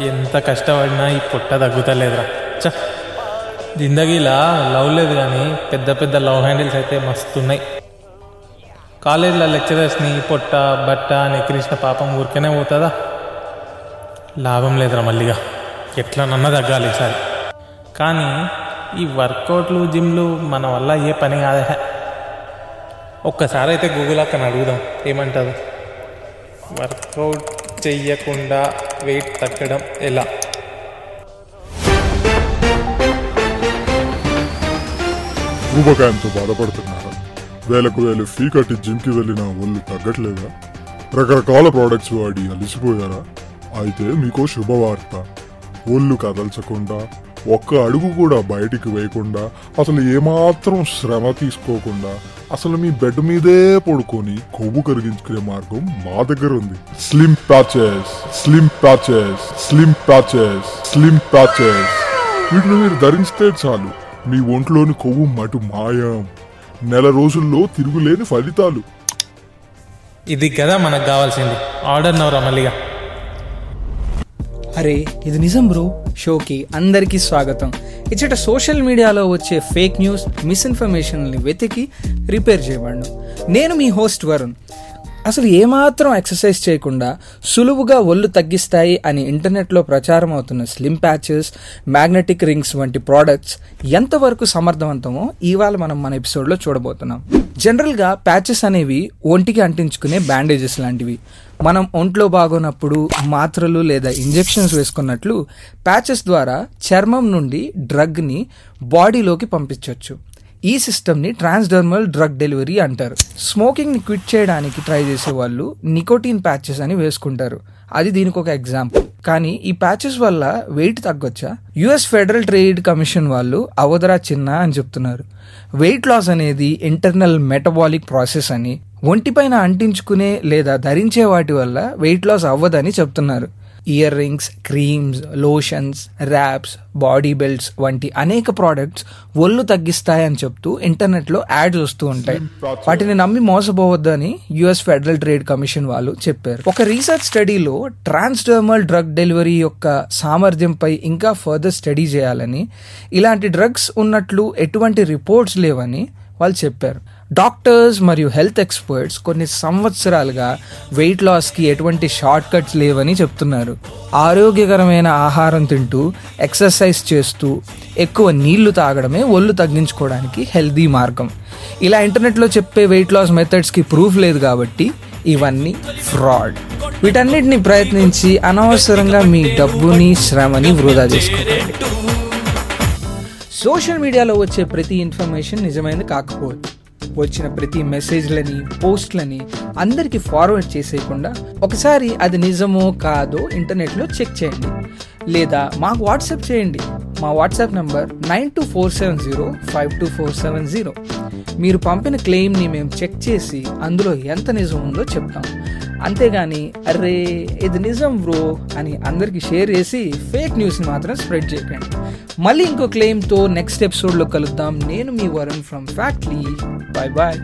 ఎంత కష్టపడినా ఈ పొట్ట తగ్గుతలేదురా. చ జిందగీలా లవ్ లేదు కానీ పెద్ద పెద్ద లవ్ హ్యాండిల్స్ అయితే మస్తున్నాయి. కాలేజీలో లెక్చరర్స్ని పొట్ట బట్ట అని ఎక్కిరించిన పాపం ఊరికనే పోతుందా? లాభం లేదురా మళ్ళీగా ఎట్లా తగ్గాలి ఈసారి. కానీ ఈ వర్కౌట్లు జిమ్లు మన వల్ల ఏ పని కాదే. ఒక్కసారి అయితే గూగుల్ అక్కని అడుగుదాం. ఏమంటారు? వర్కౌట్ చెయ్యకుండా వెయిట్ తగ్గడం ఎలా? ఊబకాయంతో బాధపడుతున్నారా. వేలకు వేలు ఫీ కట్టి జిమ్కి వెళ్ళిన ఒళ్ళు తగ్గట్లేదా? రకరకాల ప్రోడక్ట్స్ వాడి అలిసిపోయారా? అయితే మీకో శుభవార్త. ఒళ్ళు కదల్చకుండా ఒక్క అడుగు కూడా బయటికి వేయకుండా అసలు ఏమాత్రం శ్రమ తీసుకోకుండా అసలు మీ బెడ్ మీదే పడుకొని కొవ్వు కరిగించుకునే మార్గం మా దగ్గర ఉంది. Slim patches slim patches slim patches slim patches వీటిని మీరు ధరిస్తే చాలు. మీ ఒంట్లోని కొవ్వు మటు మాయం. నెల రోజుల్లో తిరుగులేని ఫలితాలు. ఇది కదా మనకు కావాల్సింది. ఆర్డర్ నవరా మళ్ళీగా అరే ఇది నిజం బ్రో. షోకి అందరికీ స్వాగతం. ఇచ్చట సోషల్ మీడియాలో వచ్చే ఫేక్ న్యూస్ మిస్ఇన్ఫర్మేషన్ని వెతికి రిపేర్ చేయబడను నేను మీ హోస్ట్ వరుణ్. అసలు ఏమాత్రం ఎక్సర్సైజ్ చేయకుండా సులువుగా ఒళ్ళు తగ్గిస్తాయి అని ఇంటర్నెట్లో ప్రచారం అవుతున్న స్లిమ్ ప్యాచెస్ మ్యాగ్నెటిక్ రింగ్స్ వంటి ప్రోడక్ట్స్ ఎంతవరకు సమర్థవంతమో ఇవాళ మనం మన ఎపిసోడ్లో చూడబోతున్నాం. జనరల్గా ప్యాచెస్ అనేవి ఒంటికి అంటించుకునే బ్యాండేజెస్ లాంటివి. మనం ఒంట్లో బాగోనప్పుడు మాత్రలు లేదా ఇంజెక్షన్స్ వేసుకున్నట్లు ప్యాచెస్ ద్వారా చర్మం నుండి డ్రగ్ని బాడీలోకి పంపించవచ్చు ఈ సిస్టమ్ని ట్రాన్స్డర్మల్ డ్రగ్ డెలివరీ అంటారు. స్మోకింగ్ని క్విట్ చేయడానికి ట్రై చేసే వాళ్ళు నికోటిన్ ప్యాచెస్ అని వేసుకుంటారు. అది దీనికి ఒక ఎగ్జాంపుల్. కానీ ఈ ప్యాచెస్ వల్ల వెయిట్ తగ్గొచ్చా? యుఎస్ ఫెడరల్ ట్రేడ్ కమిషన్ వాళ్ళు అవదరా చిన్న అని చెప్తున్నారు. వెయిట్ లాస్ అనేది ఇంటర్నల్ మెటబాలిక్ ప్రాసెస్ అని ఒంటిపైన అంటించుకునే లేదా ధరించే వాటి వల్ల వెయిట్ లాస్ అవ్వదని చెప్తున్నారు. Ear rings creams lotions wraps body belts వంటి అనేక ప్రోడక్ట్స్ ఒళ్ళు తగ్గిస్తాయని చెప్తూ ఇంటర్నెట్లో యాడ్స్ వస్తూ ఉంటాయి. వాటిని నమ్మి మోసపోవద్దని యుఎస్ ఫెడరల్ ట్రేడ్ కమిషన్ వాళ్ళు చెప్పారు. ఒక రీసెర్చ్ స్టడీలో ట్రాన్స్డర్మల్ డ్రగ్ డెలివరీ యొక్క సామర్థ్యంపై ఇంకా ఫర్దర్ స్టడీ చేయాలని ఇలాంటి డ్రగ్స్ ఉన్నట్లు ఎటువంటి రిపోర్ట్స్ లేవని వాళ్ళు చెప్పారు. డాక్టర్స్ మరియు హెల్త్ ఎక్స్పర్ట్స్ కొన్ని సంవత్సరాలుగా వెయిట్ లాస్కి ఎటువంటి షార్ట్ కట్స్ లేవని చెప్తున్నారు. ఆరోగ్యకరమైన ఆహారం తింటూ ఎక్సర్సైజ్ చేస్తూ ఎక్కువ నీళ్ళు తాగడమే ఒళ్ళు తగ్గించుకోవడానికి హెల్దీ మార్గం. ఇలా ఇంటర్నెట్లో చెప్పే వెయిట్ లాస్ మెథడ్స్కి ప్రూఫ్ లేదు కాబట్టి ఇవన్నీ ఫ్రాడ్. వీటన్నిటిని ప్రయత్నించి అనవసరంగా మీ డబ్బుని శ్రమని వృధా చేసుకోండి సోషల్ మీడియాలో వచ్చే ప్రతి ఇన్ఫర్మేషన్ నిజమైనది కాకపోవచ్చు. వచ్చిన ప్రతి మెసేజ్లని పోస్ట్లని అందరికీ ఫార్వర్డ్ చేసేయకుండా ఒకసారి అది నిజమో కాదో ఇంటర్నెట్లో చెక్ చేయండి. లేదా మాకు వాట్సాప్ చేయండి. మా WhatsApp number nine two four seven zero five two four seven zero. మీరు పంపిన క్లెయిమ్ని మేము చెక్ చేసి అందులో ఎంత నిజం ఉందో చెప్తాం. అంతేగాని అరే ఇది నిజం బ్రో అని అందరికీ షేర్ చేసి ఫేక్ న్యూస్ని మాత్రం స్ప్రెడ్ చేయకండి. మళ్ళీ ఇంకో క్లెయిమ్తో నెక్స్ట్ ఎపిసోడ్లో కలుద్దాం. నేను మీ Varun from Factly bye bye